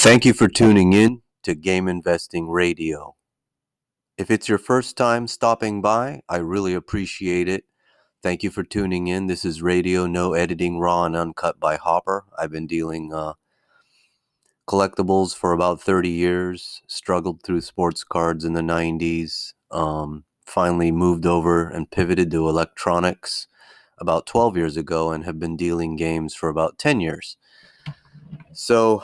Thank you for tuning in to Game Investing Radio. If it's your first time stopping by, I really appreciate it. Thank you for tuning in. This is radio, no editing, raw and uncut by Hopper. I've been dealing uh, collectibles for about 30 years, struggled through sports cards in the 90s, um, finally moved over and pivoted to electronics about 12 years ago, and have been dealing games for about 10 years. So,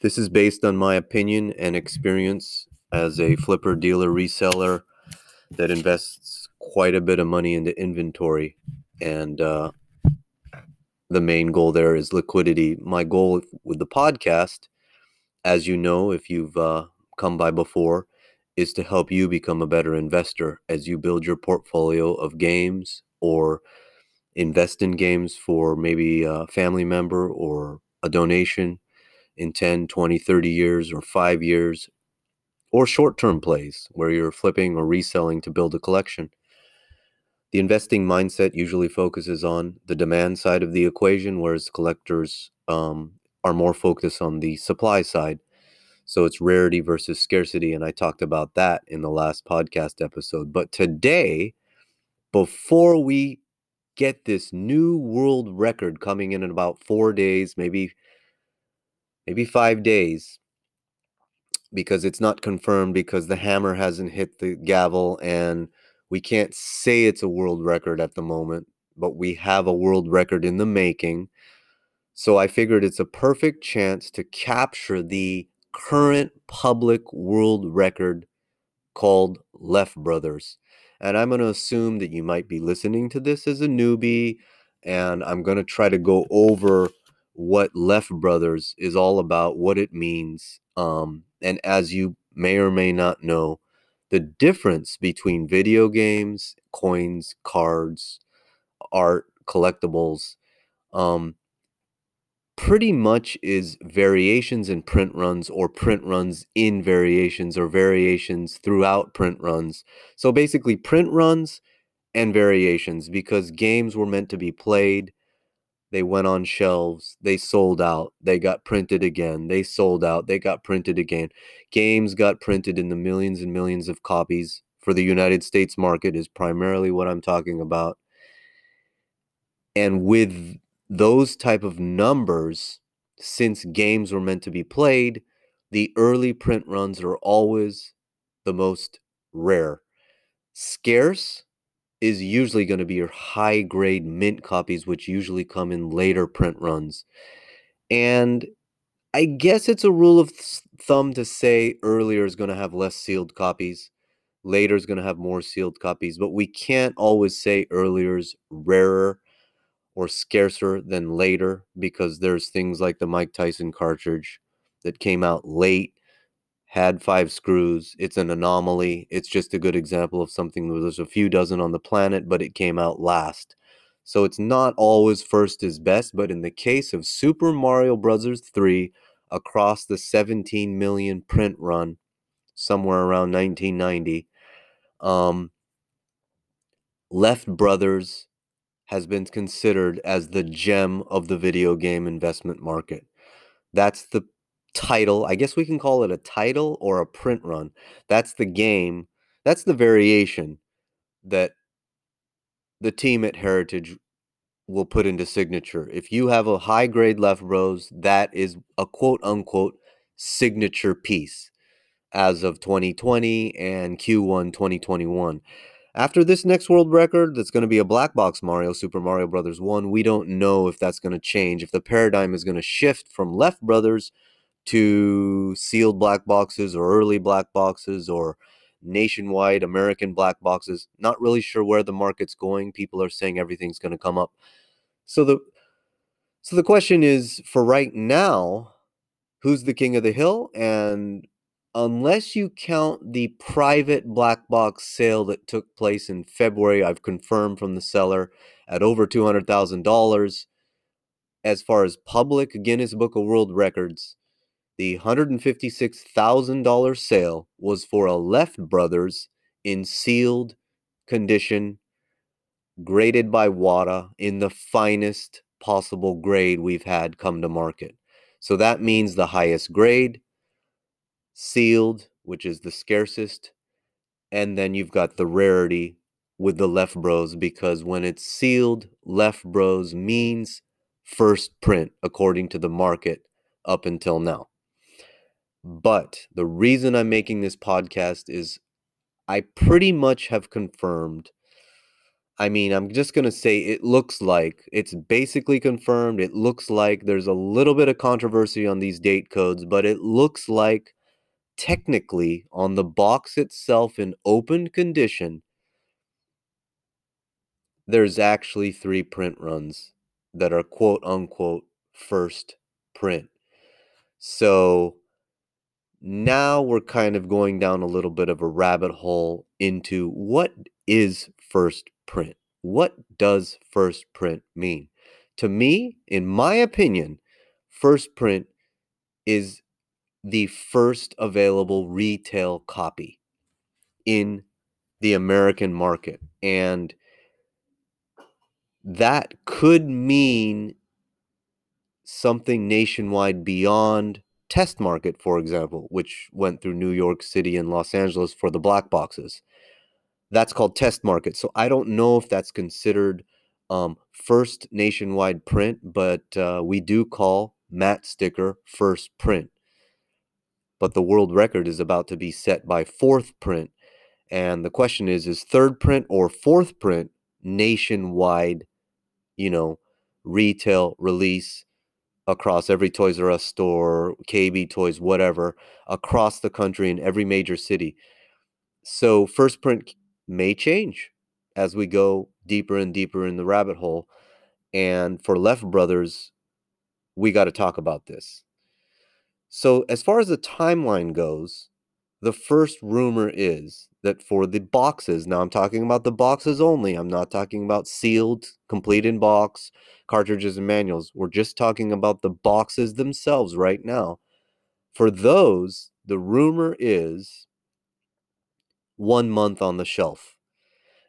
this is based on my opinion and experience as a flipper dealer reseller that invests quite a bit of money into inventory. And uh, the main goal there is liquidity. My goal with the podcast, as you know, if you've uh, come by before, is to help you become a better investor as you build your portfolio of games or invest in games for maybe a family member or a donation in 10, 20, 30 years or five years, or short term plays where you're flipping or reselling to build a collection. The investing mindset usually focuses on the demand side of the equation, whereas collectors um, are more focused on the supply side. So it's rarity versus scarcity. And I talked about that in the last podcast episode. But today, before we get this new world record coming in in about four days, maybe maybe five days because it's not confirmed because the hammer hasn't hit the gavel and we can't say it's a world record at the moment, but we have a world record in the making. So I figured it's a perfect chance to capture the current public world record called Left Brothers. And I'm going to assume that you might be listening to this as a newbie, and I'm going to try to go over what Left Brothers is all about, what it means. Um, and as you may or may not know, the difference between video games, coins, cards, art, collectibles, um, pretty much is variations in print runs or print runs in variations or variations throughout print runs. So basically, print runs and variations because games were meant to be played they went on shelves. They sold out. They got printed again. They sold out. They got printed again. Games got printed in the millions and millions of copies for the United States market, is primarily what I'm talking about. And with those type of numbers, since games were meant to be played, the early print runs are always the most rare. Scarce is usually going to be your high grade mint copies, which usually come in later print runs. And I guess it's a rule of thumb to say earlier is going to have less sealed copies, later is going to have more sealed copies, but we can't always say earlier is rarer or scarcer than later because there's things like the Mike Tyson cartridge that came out late had five screws. It's an anomaly. It's just a good example of something where there's a few dozen on the planet, but it came out last. So it's not always first is best, but in the case of Super Mario Bros. 3 across the 17 million print run, somewhere around 1990, um, Left Brothers has been considered as the gem of the video game investment market. That's the title. I guess we can call it a title or a print run. That's the game. That's the variation that the team at Heritage will put into signature. If you have a high grade left bros, that is a quote unquote signature piece as of 2020 and Q1 2021. After this next world record, that's going to be a black box Mario, Super Mario Brothers 1, we don't know if that's going to change, if the paradigm is going to shift from Left Brothers to sealed black boxes or early black boxes or nationwide American black boxes. Not really sure where the market's going. People are saying everything's going to come up. So the so the question is for right now, who's the king of the hill and unless you count the private black box sale that took place in February, I've confirmed from the seller at over $200,000 as far as public Guinness Book of World Records the $156,000 sale was for a Left Brothers in sealed condition, graded by WATA in the finest possible grade we've had come to market. So that means the highest grade, sealed, which is the scarcest, and then you've got the rarity with the left bros because when it's sealed, left bros means first print according to the market up until now. But the reason I'm making this podcast is I pretty much have confirmed. I mean, I'm just going to say it looks like it's basically confirmed. It looks like there's a little bit of controversy on these date codes, but it looks like technically on the box itself in open condition, there's actually three print runs that are quote unquote first print. So now we're kind of going down a little bit of a rabbit hole into what is first print? What does first print mean? To me, in my opinion, first print is the first available retail copy in the American market. And that could mean something nationwide beyond test market, for example, which went through New York City and Los Angeles for the black boxes. That's called test market. So I don't know if that's considered um, first nationwide print, but uh, we do call matte sticker first print. But the world record is about to be set by fourth print. And the question is is third print or fourth print nationwide, you know, retail release across every Toys R Us store, KB Toys, whatever, across the country in every major city. So first print may change as we go deeper and deeper in the rabbit hole. And for Left Brothers, we got to talk about this. So, as far as the timeline goes, the first rumor is that for the boxes, now I'm talking about the boxes only, I'm not talking about sealed, complete in box, cartridges, and manuals. We're just talking about the boxes themselves right now. For those, the rumor is one month on the shelf.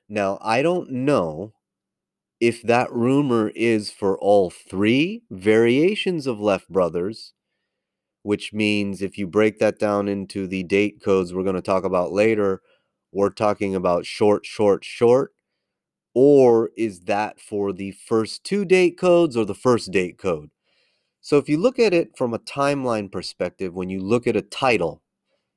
Now, I don't know if that rumor is for all three variations of Left Brothers which means if you break that down into the date codes we're going to talk about later, we're talking about short, short, short. Or is that for the first two date codes or the first date code? So if you look at it from a timeline perspective, when you look at a title,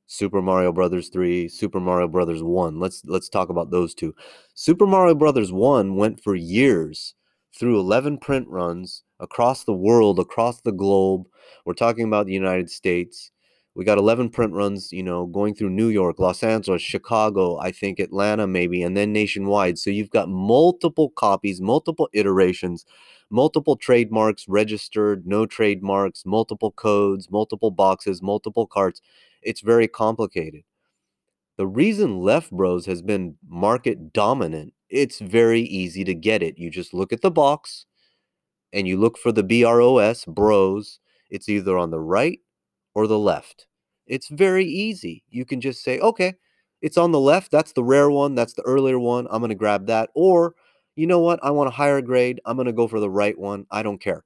Super Mario Brothers 3, Super Mario Brothers 1, let's let's talk about those two. Super Mario Brothers 1 went for years through 11 print runs across the world, across the globe. We're talking about the United States. We got 11 print runs, you know, going through New York, Los Angeles, Chicago, I think Atlanta maybe, and then nationwide. So you've got multiple copies, multiple iterations, multiple trademarks registered, no trademarks, multiple codes, multiple boxes, multiple carts. It's very complicated. The reason Left Bros has been market dominant, it's very easy to get it. You just look at the box, and you look for the BROS, bros, it's either on the right or the left. It's very easy. You can just say, okay, it's on the left. That's the rare one. That's the earlier one. I'm going to grab that. Or, you know what? I want a higher grade. I'm going to go for the right one. I don't care.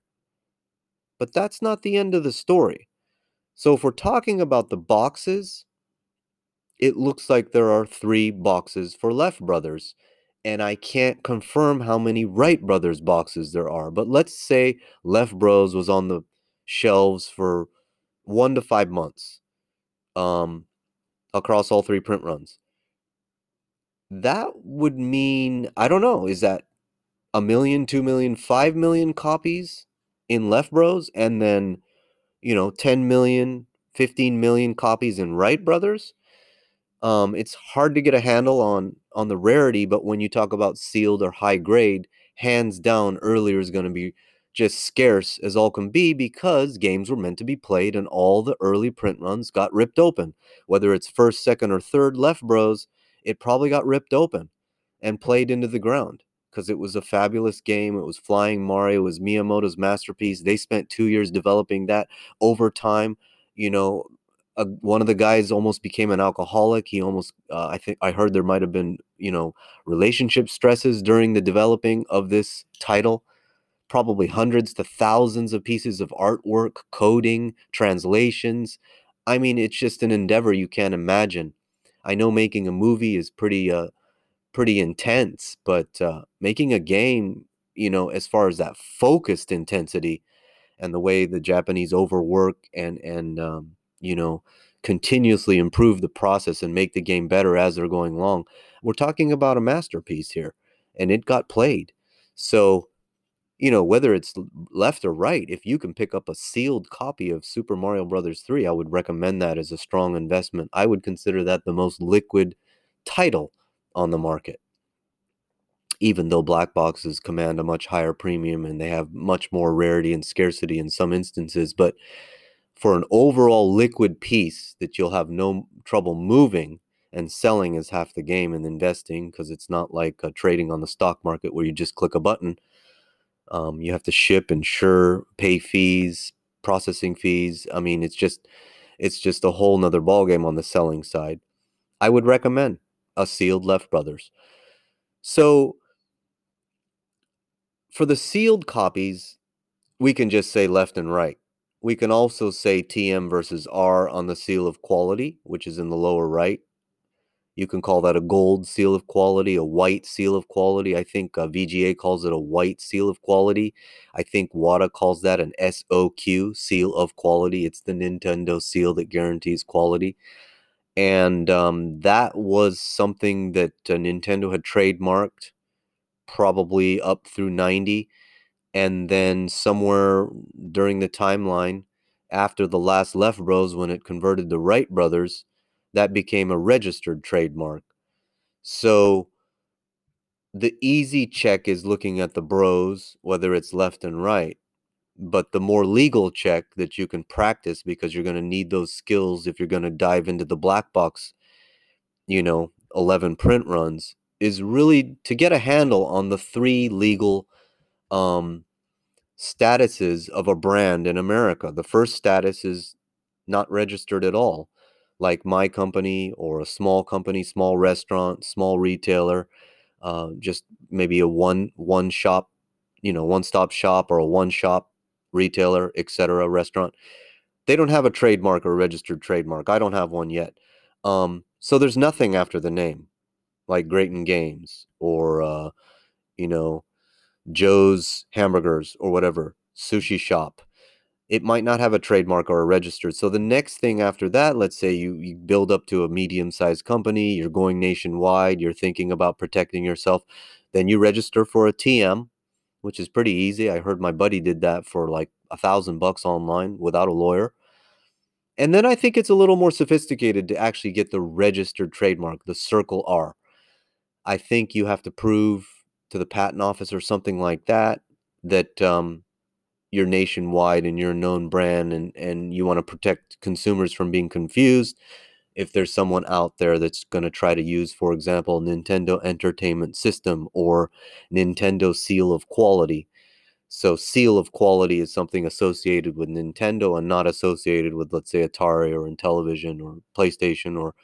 But that's not the end of the story. So if we're talking about the boxes, it looks like there are three boxes for Left Brothers and I can't confirm how many right Brothers boxes there are. But let's say Left Bros was on the shelves for one to five months um, across all three print runs. That would mean, I don't know, is that a million, two million, five million copies in Left Bros? And then, you know, 10 million, 15 million copies in Right Brothers? Um, it's hard to get a handle on on the rarity, but when you talk about sealed or high grade, hands down, earlier is going to be just scarce as all can be because games were meant to be played and all the early print runs got ripped open. Whether it's first, second, or third left bros, it probably got ripped open and played into the ground because it was a fabulous game. It was Flying Mario, it was Miyamoto's masterpiece. They spent two years developing that over time. You know, one of the guys almost became an alcoholic. He almost, uh, I think, I heard there might have been, you know, relationship stresses during the developing of this title. Probably hundreds to thousands of pieces of artwork, coding, translations. I mean, it's just an endeavor you can't imagine. I know making a movie is pretty uh pretty intense, but uh making a game, you know, as far as that focused intensity and the way the Japanese overwork and and um, you know continuously improve the process and make the game better as they're going along. We're talking about a masterpiece here, and it got played. So, you know, whether it's left or right, if you can pick up a sealed copy of Super Mario Brothers 3, I would recommend that as a strong investment. I would consider that the most liquid title on the market. Even though black boxes command a much higher premium and they have much more rarity and scarcity in some instances, but for an overall liquid piece that you'll have no trouble moving and selling is half the game and investing because it's not like uh, trading on the stock market where you just click a button um, you have to ship insure pay fees processing fees i mean it's just it's just a whole nother ballgame on the selling side. I would recommend a sealed left brothers. So for the sealed copies we can just say left and right. We can also say TM versus R on the seal of quality, which is in the lower right. You can call that a gold seal of quality, a white seal of quality. I think uh, VGA calls it a white seal of quality. I think WATA calls that an SOQ seal of quality. It's the Nintendo seal that guarantees quality. And um, that was something that uh, Nintendo had trademarked probably up through 90 and then somewhere during the timeline after the last left bros when it converted to Right brothers that became a registered trademark. So the easy check is looking at the bros whether it's left and right but the more legal check that you can practice because you're going to need those skills if you're going to dive into the black box you know 11 print runs is really to get a handle on the three legal um, statuses of a brand in America. The first status is not registered at all, like my company or a small company, small restaurant, small retailer, uh, just maybe a one one shop, you know, one stop shop or a one shop retailer, etc. Restaurant. They don't have a trademark or registered trademark. I don't have one yet. Um, so there's nothing after the name, like Grayton Games or uh, you know Joe's Hamburgers or whatever, sushi shop. It might not have a trademark or a registered. So the next thing after that, let's say you, you build up to a medium sized company, you're going nationwide, you're thinking about protecting yourself, then you register for a TM, which is pretty easy. I heard my buddy did that for like a thousand bucks online without a lawyer. And then I think it's a little more sophisticated to actually get the registered trademark, the Circle R. I think you have to prove to the patent office or something like that that um, you're nationwide and you're a known brand and and you want to protect consumers from being confused. If there's someone out there that's going to try to use for example Nintendo Entertainment System or Nintendo Seal of Quality. So seal of quality is something associated with Nintendo and not associated with let's say Atari or Intellivision or PlayStation or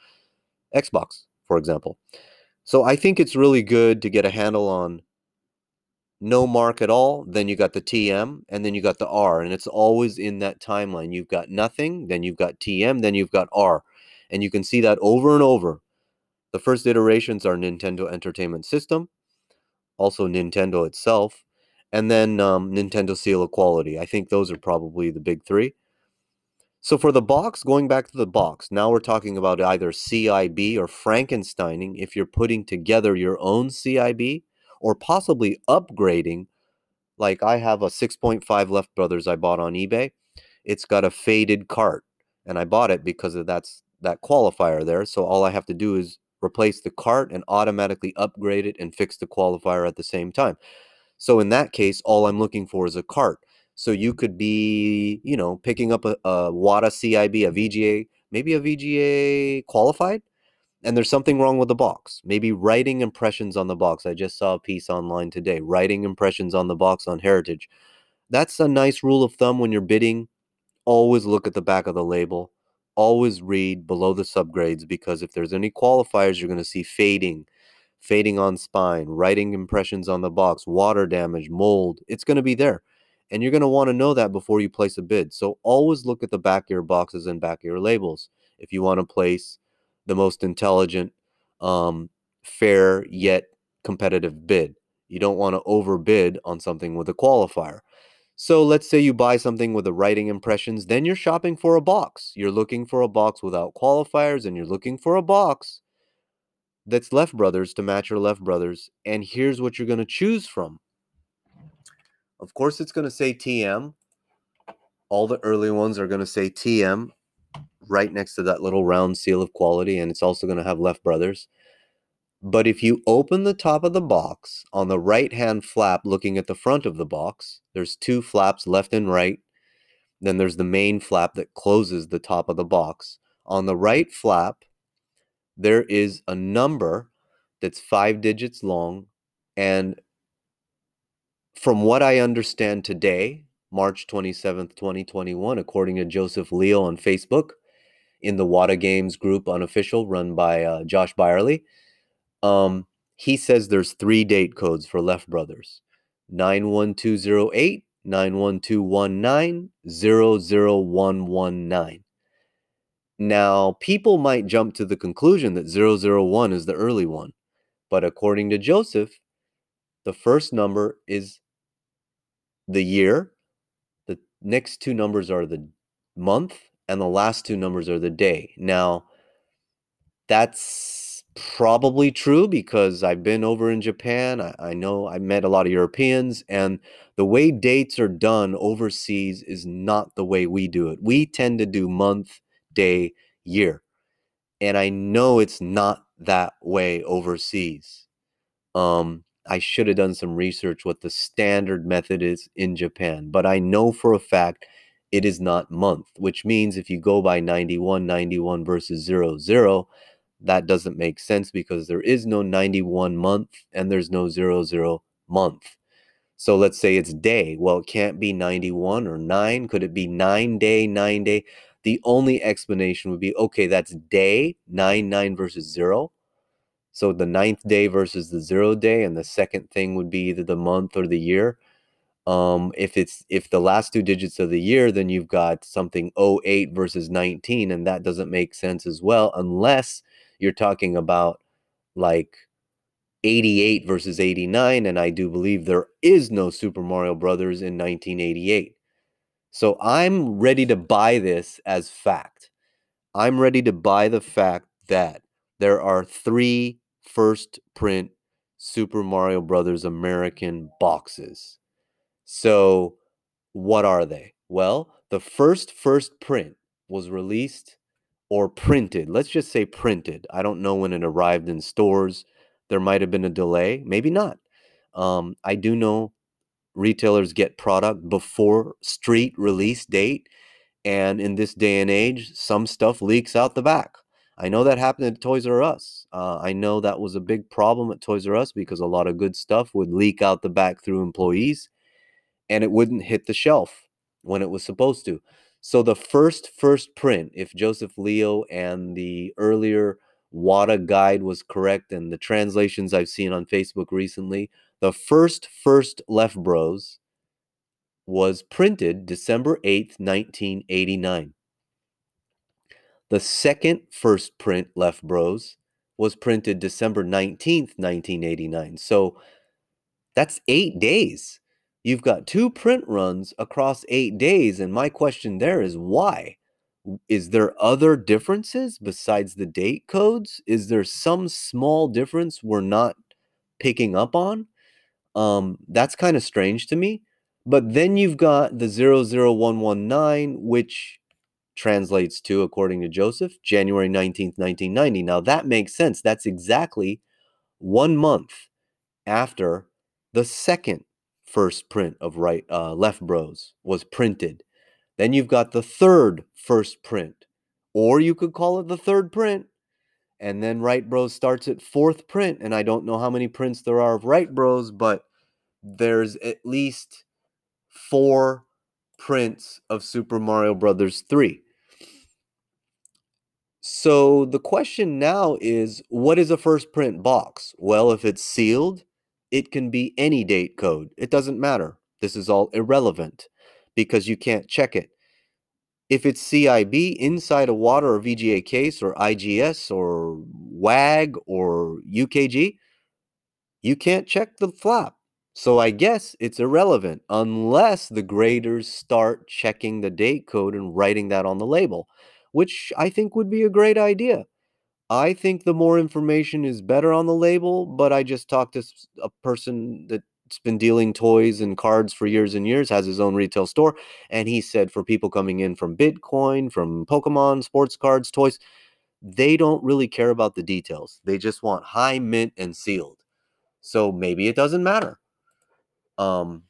Xbox for example. So I think it's really good to get a handle on no mark at all, then you got the TM, and then you got the R, and it's always in that timeline. You've got nothing, then you've got TM, then you've got R. And you can see that over and over. The first iterations are Nintendo Entertainment System, also Nintendo itself, and then um, Nintendo Seal of Quality. I think those are probably the big three. So for the box, going back to the box, now we're talking about either CIB or Frankensteining if you're putting together your own CIB or possibly upgrading. Like I have a 6.5 Left Brothers I bought on eBay. It's got a faded cart and I bought it because of that's that qualifier there. So all I have to do is replace the cart and automatically upgrade it and fix the qualifier at the same time. So in that case, all I'm looking for is a cart. So you could be, you know, picking up a, a WATA CIB, a VGA, maybe a VGA qualified, and there's something wrong with the box. Maybe writing impressions on the box. I just saw a piece online today. Writing impressions on the box on Heritage. That's a nice rule of thumb when you're bidding. Always look at the back of the label. Always read below the subgrades because if there's any qualifiers, you're going to see fading, fading on spine, writing impressions on the box, water damage, mold. It's going to be there. And you're going to want to know that before you place a bid. So always look at the back of your boxes and back of your labels if you want to place the most intelligent, um, fair yet competitive bid. You don't want to overbid on something with a qualifier. So let's say you buy something with the writing impressions, then you're shopping for a box. You're looking for a box without qualifiers and you're looking for a box that's Left Brothers to match your Left Brothers. And here's what you're going to choose from. Of course, it's going to say TM. All the early ones are going to say TM right next to that little round seal of quality, and it's also going to have Left Brothers. But if you open the top of the box on the right hand flap looking at the front of the box, there's two flaps left and right. Then there's the main flap that closes the top of the box. On the right flap, there is a number that's five digits long. And from what I understand today, March 27th, 2021, according to Joseph Leo on Facebook in the WATA Games group unofficial run by uh, Josh Byerly, um, he says there's three date codes for Left Brothers. 91208, 91219, 00119. Now, people might jump to the conclusion that 001 is the early one, but according to Joseph, the first number is the year, the next two numbers are the month, and the last two numbers are the day. Now, that's probably true because I've been over in Japan. I, I, know I met a lot of Europeans, and the way dates are done overseas is not the way we do it. We tend to do month, day, year. And I know it's not that way overseas. Um, I should have done some research what the standard method is in Japan, but I know for a fact it is not month, which means if you go by 91, 91 versus 0, 0, that doesn't make sense because there is no 91 month and there's no 0, 0 month. So let's say it's day. Well, it can't be 91 or 9. Could it be 9 day, 9 day? The only explanation would be okay, that's day, 9, 9 versus 0. So the ninth day versus the zero day, and the second thing would be either the month or the year. Um, if it's if the last two digits of the year, then you've got something 08 versus 19, and that doesn't make sense as well, unless you're talking about like 88 versus 89, and I do believe there is no Super Mario Brothers in 1988. So I'm ready to buy this as fact. I'm ready to buy the fact that there are three first print Super Mario Brothers American boxes. So, what are they? Well, the first first print was released or printed. Let's just say printed. I don't know when it arrived in stores. There might have been a delay, maybe not. Um, I do know retailers get product before street release date. And in this day and age, some stuff leaks out the back. I know that happened at Toys R Us. Uh, I know that was a big problem at Toys R Us because a lot of good stuff would leak out the back through employees and it wouldn't hit the shelf when it was supposed to. So the first first print, if Joseph Leo and the earlier WATA guide was correct and the translations I've seen on Facebook recently, the first first Left Bros was printed December 8th, 1989. The second first print Left Bros was printed December 19th, 1989. So that's eight days. You've got two print runs across eight days. And my question there is why? Is there other differences besides the date codes? Is there some small difference we're not picking up on? Um, that's kind of strange to me. But then you've got the 00119, which translates to, according to Joseph, January 19th, 1990. Now that makes sense. That's exactly one month after the second first print of right uh, left bros was printed. Then you've got the third first print, or you could call it the third print. And then Right Bros starts at fourth print. And I don't know how many prints there are of Right Bros, but there's at least four prints of Super Mario Brothers 3. So the question now is what is a first print box? Well, if it's sealed, it can be any date code. It doesn't matter. This is all irrelevant because you can't check it. If it's CIB inside a WATA or VGA case or IGS or WAG or UKG, you can't check the flap. So I guess it's irrelevant unless the graders start checking the date code and writing that on the label, which I think would be a great idea. I think the more information is better on the label, but I just talked to a person that's been dealing toys and cards for years and years, has his own retail store, and he said for people coming in from Bitcoin, from Pokemon, sports cards, toys, they don't really care about the details. They just want high mint and sealed. So maybe it doesn't matter. Um,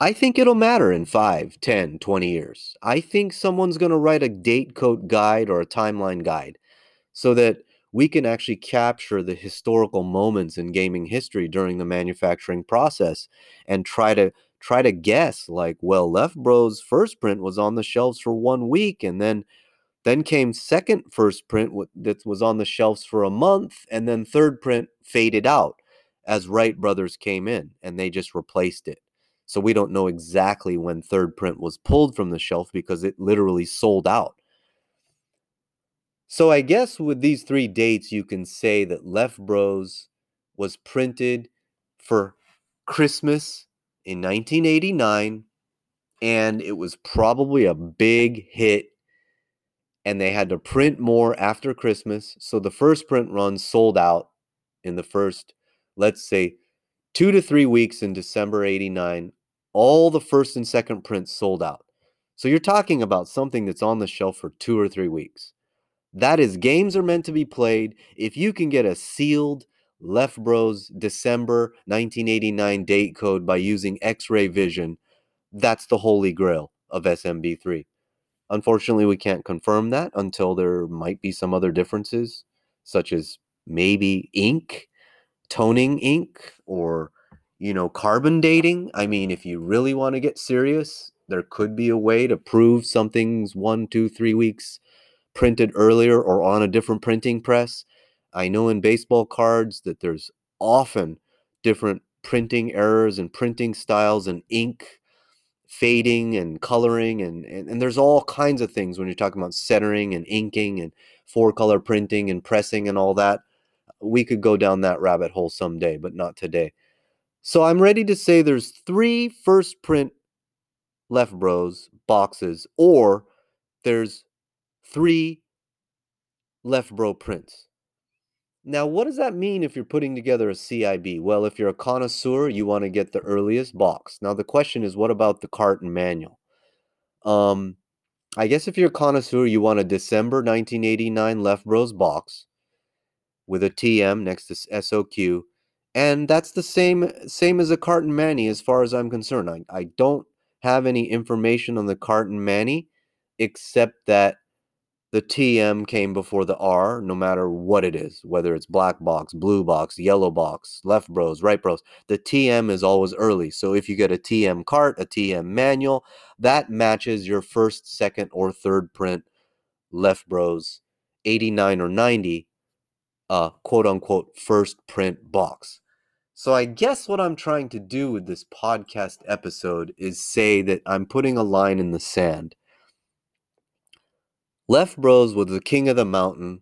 I think it'll matter in 5, 10, 20 years. I think someone's going to write a date code guide or a timeline guide so that we can actually capture the historical moments in gaming history during the manufacturing process and try to try to guess like well left bros first print was on the shelves for one week and then then came second first print that was on the shelves for a month and then third print faded out as Right brothers came in and they just replaced it. So we don't know exactly when third print was pulled from the shelf because it literally sold out. So I guess with these three dates, you can say that Left Bros was printed for Christmas in 1989, and it was probably a big hit. And they had to print more after Christmas. So the first print run sold out in the first let's say, two to three weeks in December 89, all the first and second prints sold out. So you're talking about something that's on the shelf for two or three weeks. That is, games are meant to be played. If you can get a sealed Left Bros December 1989 date code by using X ray vision, that's the holy grail of SMB3. Unfortunately, we can't confirm that until there might be some other differences, such as maybe ink toning ink or you know carbon dating i mean if you really want to get serious there could be a way to prove something's one two three weeks printed earlier or on a different printing press i know in baseball cards that there's often different printing errors and printing styles and ink fading and coloring and, and, and there's all kinds of things when you're talking about centering and inking and four color printing and pressing and all that we could go down that rabbit hole someday, but not today. So I'm ready to say there's three first print left bros boxes, or there's three left bro prints. Now, what does that mean if you're putting together a CIB? Well, if you're a connoisseur, you want to get the earliest box. Now, the question is, what about the carton manual? Um, I guess if you're a connoisseur, you want a December 1989 Left Bros box with a TM next to SOQ. And that's the same same as a carton Manny as far as I'm concerned. I, I don't have any information on the carton Manny except that the TM came before the R, no matter what it is, whether it's black box, blue box, yellow box, left bros, right bros. The TM is always early. So if you get a TM cart, a TM manual, that matches your first, second, or third print left bros 89 or 90 uh, quote unquote first print box. So I guess what I'm trying to do with this podcast episode is say that I'm putting a line in the sand. Left Bros was the king of the mountain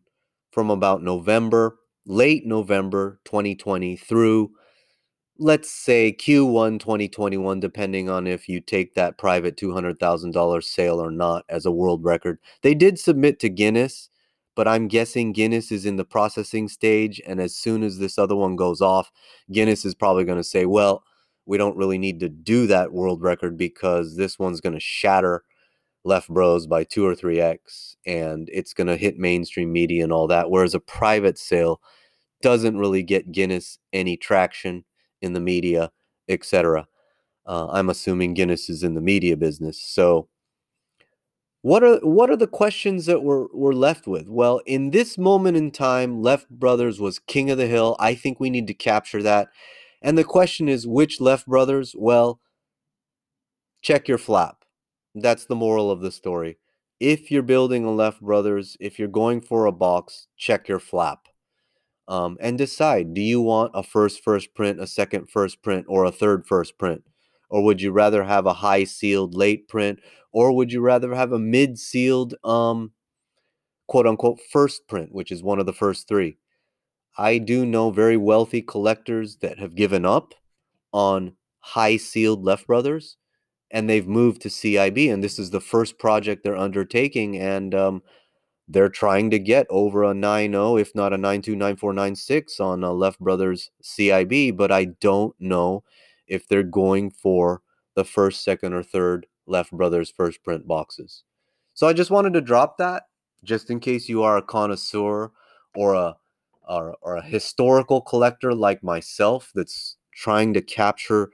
from about November, late November 2020 through let's say Q1 2021 depending on if you take that private $200,000 sale or not as a world record. They did submit to Guinness but I'm guessing Guinness is in the processing stage. And as soon as this other one goes off, Guinness is probably going to say, well, we don't really need to do that world record because this one's going to shatter left bros by two or three X and it's going to hit mainstream media and all that. Whereas a private sale doesn't really get Guinness any traction in the media, etc. Uh, I'm assuming Guinness is in the media business. So, what are what are the questions that we're we're left with? Well, in this moment in time, Left Brothers was king of the hill. I think we need to capture that. And the question is which Left Brothers? Well, check your flap. That's the moral of the story. if you're building a Left Brothers, if you're going for a box, check your flap. Um, and decide do you want a first first print, a second first print, or a third first print? Or would you rather have a high sealed late print? Or would you rather have a mid sealed, um, quote unquote, first print, which is one of the first three? I do know very wealthy collectors that have given up on high sealed Left Brothers and they've moved to CIB. And this is the first project they're undertaking. And um, they're trying to get over a 9.0, if not a 9.2, 9.4, 9.6 on uh, Left Brothers CIB. But I don't know if they're going for the first, second, or third Left Brothers first print boxes. So I just wanted to drop that just in case you are a connoisseur or a or, or a historical collector like myself that's trying to capture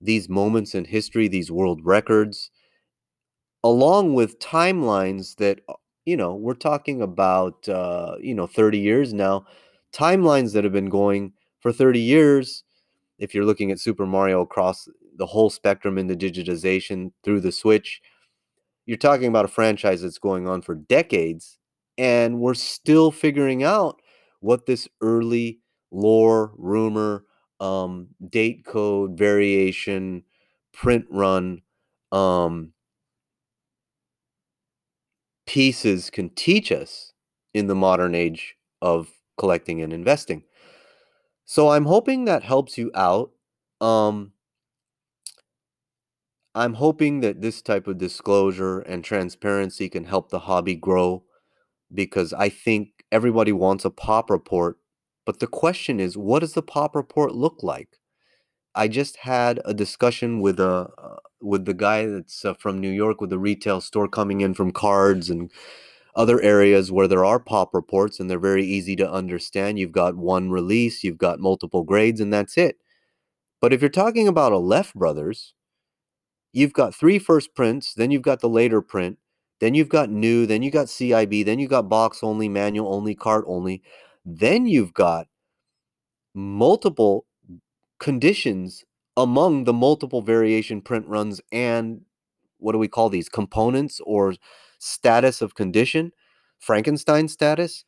these moments in history, these world records, along with timelines that uh, you know we're talking about uh, you know 30 years now timelines that have been going for 30 years. If you're looking at super mario across the whole spectrum in the digitization through the switch you're talking about a franchise that's going on for decades and we're still figuring out what this early lore rumor um, date code variation print run um, pieces can teach us in the modern age of collecting and investing. So I'm hoping that helps you out. Um, I'm hoping that this type of disclosure and transparency can help the hobby grow because I think everybody wants a pop report. But the question is, what does the pop report look like? I just had a discussion with a uh, with the guy that's uh, from New York with the retail store coming in from cards and other areas where there are pop reports and they're very easy to understand. You've got one release, you've got multiple grades, and that's it. But if you're talking about a Left Brothers, you've got three first prints, then you've got the later print, then you've got new, then you got CIB, then you got box only, manual only, cart only, then you've got multiple conditions among the multiple variation print runs and what do we call these? Components or status of condition? Frankenstein status?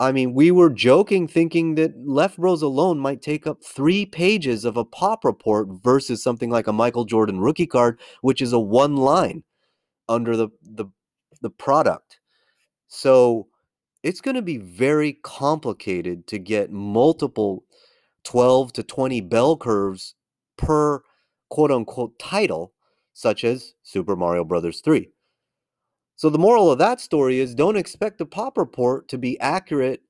I mean we were joking thinking that left bros alone might take up three pages of a pop report versus something like a michael jordan rookie card which is a one line under the the, the product. So it's going to be very complicated to get multiple 12 to 20 bell curves per quote unquote title, such as Super Mario Brothers 3. So the moral of that story is don't expect the pop report to be accurate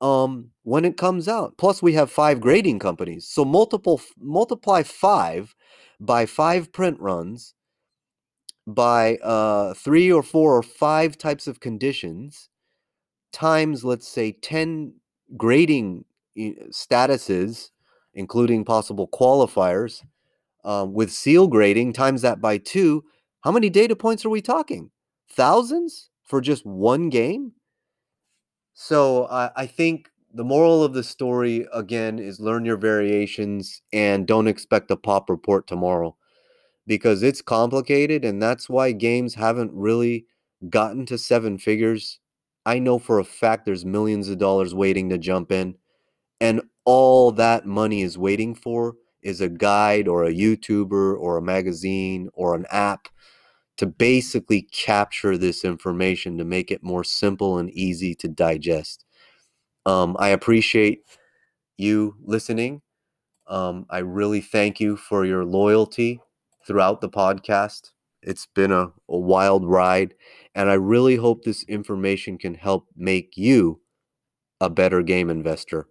um, when it comes out. Plus, we have five grading companies. So multiple multiply five by five print runs by uh, three or four or five types of conditions times, let's say, 10 grading statuses including possible qualifiers, um, with seal grading, times that by two, how many data points are we talking? Thousands for just one game? So I think the moral of the story, again, is learn your variations and don't expect a pop report tomorrow because it's complicated and that's why games haven't really gotten to seven figures. I know for a fact there's millions of dollars waiting to jump in. And all that money is waiting for is a guide or a YouTuber or a magazine or an app to basically capture this information to make it more simple and easy to digest. Um, I appreciate you listening. Um, I really thank you for your loyalty throughout the podcast. It's been a, a wild ride, and I really hope this information can help make you a better game investor.